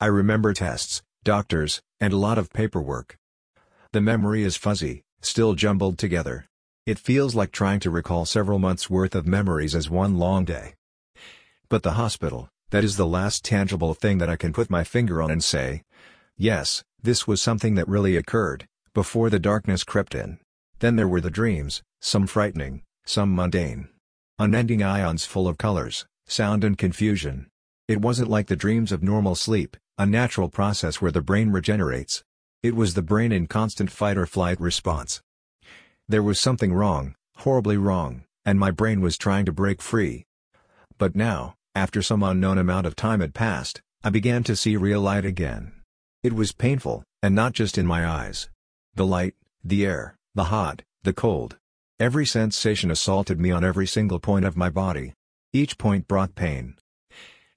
I remember tests, doctors, and a lot of paperwork. The memory is fuzzy, still jumbled together. It feels like trying to recall several months' worth of memories as one long day. But the hospital, that is the last tangible thing that I can put my finger on and say, yes, this was something that really occurred, before the darkness crept in. Then there were the dreams, some frightening, some mundane. Unending ions full of colors, sound and confusion. It wasn't like the dreams of normal sleep, a natural process where the brain regenerates. It was the brain in constant fight-or-flight response. There was something wrong, horribly wrong, and my brain was trying to break free. But now, after some unknown amount of time had passed, I began to see real light again. It was painful, and not just in my eyes. The light, the air, the hot, the cold. Every sensation assaulted me on every single point of my body. Each point brought pain.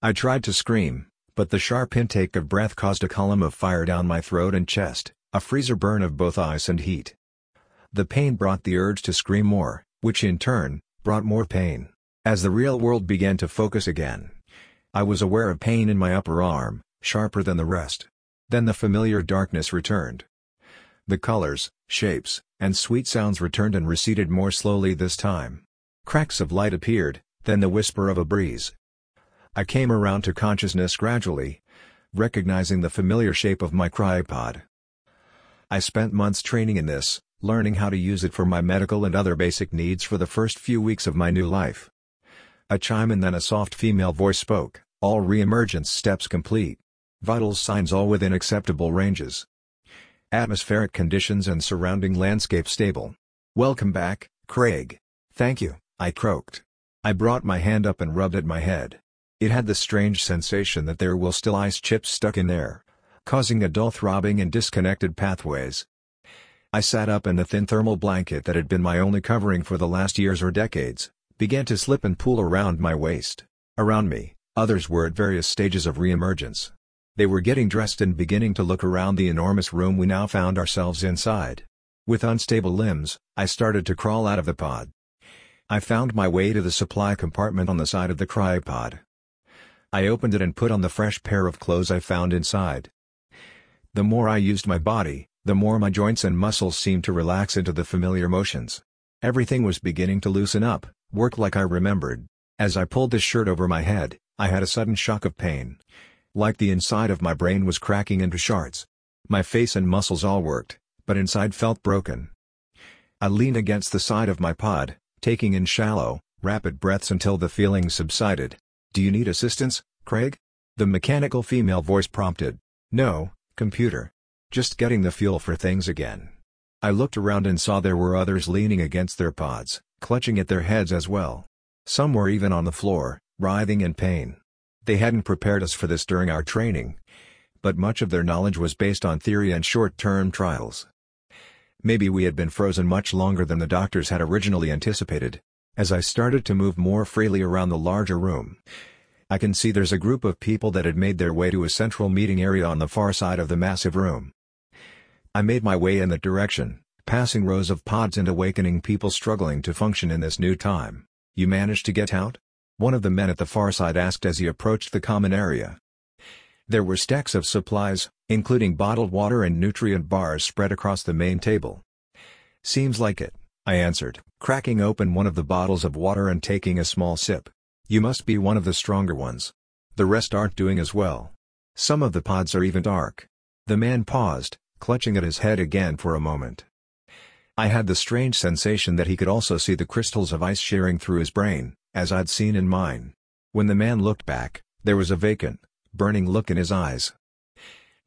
I tried to scream, but the sharp intake of breath caused a column of fire down my throat and chest, a freezer burn of both ice and heat. The pain brought the urge to scream more, which in turn, brought more pain. As the real world began to focus again, I was aware of pain in my upper arm, sharper than the rest. Then the familiar darkness returned. The colors, shapes, and sweet sounds returned and receded more slowly this time. Cracks of light appeared, then the whisper of a breeze, I came around to consciousness gradually, recognizing the familiar shape of my cryopod. I spent months training in this, learning how to use it for my medical and other basic needs for the first few weeks of my new life. A chime and then a soft female voice spoke, all re-emergence steps complete. Vital signs all within acceptable ranges. Atmospheric conditions and surrounding landscape stable. Welcome back, Craig. Thank you, I croaked. I brought my hand up and rubbed at my head. It had the strange sensation that there were still ice chips stuck in there, causing a dull throbbing and disconnected pathways. I sat up and the thin thermal blanket that had been my only covering for the last years or decades, began to slip and pool around my waist. Around me, others were at various stages of re-emergence. They were getting dressed and beginning to look around the enormous room we now found ourselves inside. With unstable limbs, I started to crawl out of the pod. I found my way to the supply compartment on the side of the cryopod. I opened it and put on the fresh pair of clothes I found inside. The more I used my body, the more my joints and muscles seemed to relax into the familiar motions. Everything was beginning to loosen up, work like I remembered. As I pulled the shirt over my head, I had a sudden shock of pain. Like the inside of my brain was cracking into shards. My face and muscles all worked, but inside felt broken. I leaned against the side of my pod, taking in shallow, rapid breaths until the feeling subsided. Do you need assistance, Craig? The mechanical female voice prompted. No, computer. Just getting the fuel for things again. I looked around and saw there were others leaning against their pods, clutching at their heads as well. Some were even on the floor, writhing in pain. They hadn't prepared us for this during our training. But much of their knowledge was based on theory and short-term trials. Maybe we had been frozen much longer than the doctors had originally anticipated. As I started to move more freely around the larger room, I can see there's a group of people that had made their way to a central meeting area on the far side of the massive room. I made my way in that direction, passing rows of pods and awakening people struggling to function in this new time. You managed to get out? One of the men at the far side asked as he approached the common area. There were stacks of supplies, including bottled water and nutrient bars spread across the main table. Seems like it. I answered, cracking open one of the bottles of water and taking a small sip. You must be one of the stronger ones. The rest aren't doing as well. Some of the pods are even dark. The man paused, clutching at his head again for a moment. I had the strange sensation that he could also see the crystals of ice shearing through his brain, as I'd seen in mine. When the man looked back, there was a vacant, burning look in his eyes.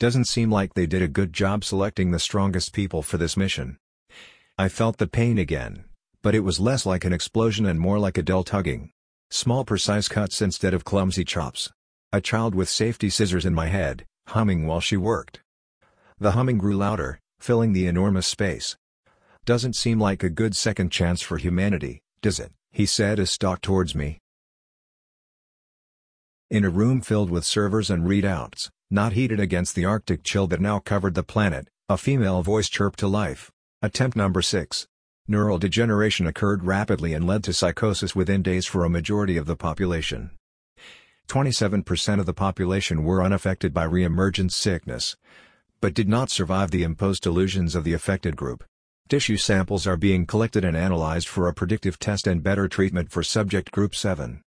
Doesn't seem like they did a good job selecting the strongest people for this mission. I felt the pain again, but it was less like an explosion and more like a dull tugging. Small precise cuts instead of clumsy chops. A child with safety scissors in my head, humming while she worked. The humming grew louder, filling the enormous space. Doesn't seem like a good second chance for humanity, does it? he said as stalked towards me. In a room filled with servers and readouts, not heated against the arctic chill that now covered the planet, a female voice chirped to life. Attempt number 6. Neural degeneration occurred rapidly and led to psychosis within days for a majority of the population. 27% of the population were unaffected by re-emergent sickness, but did not survive the imposed delusions of the affected group. Tissue samples are being collected and analyzed for a predictive test and better treatment for subject group 7.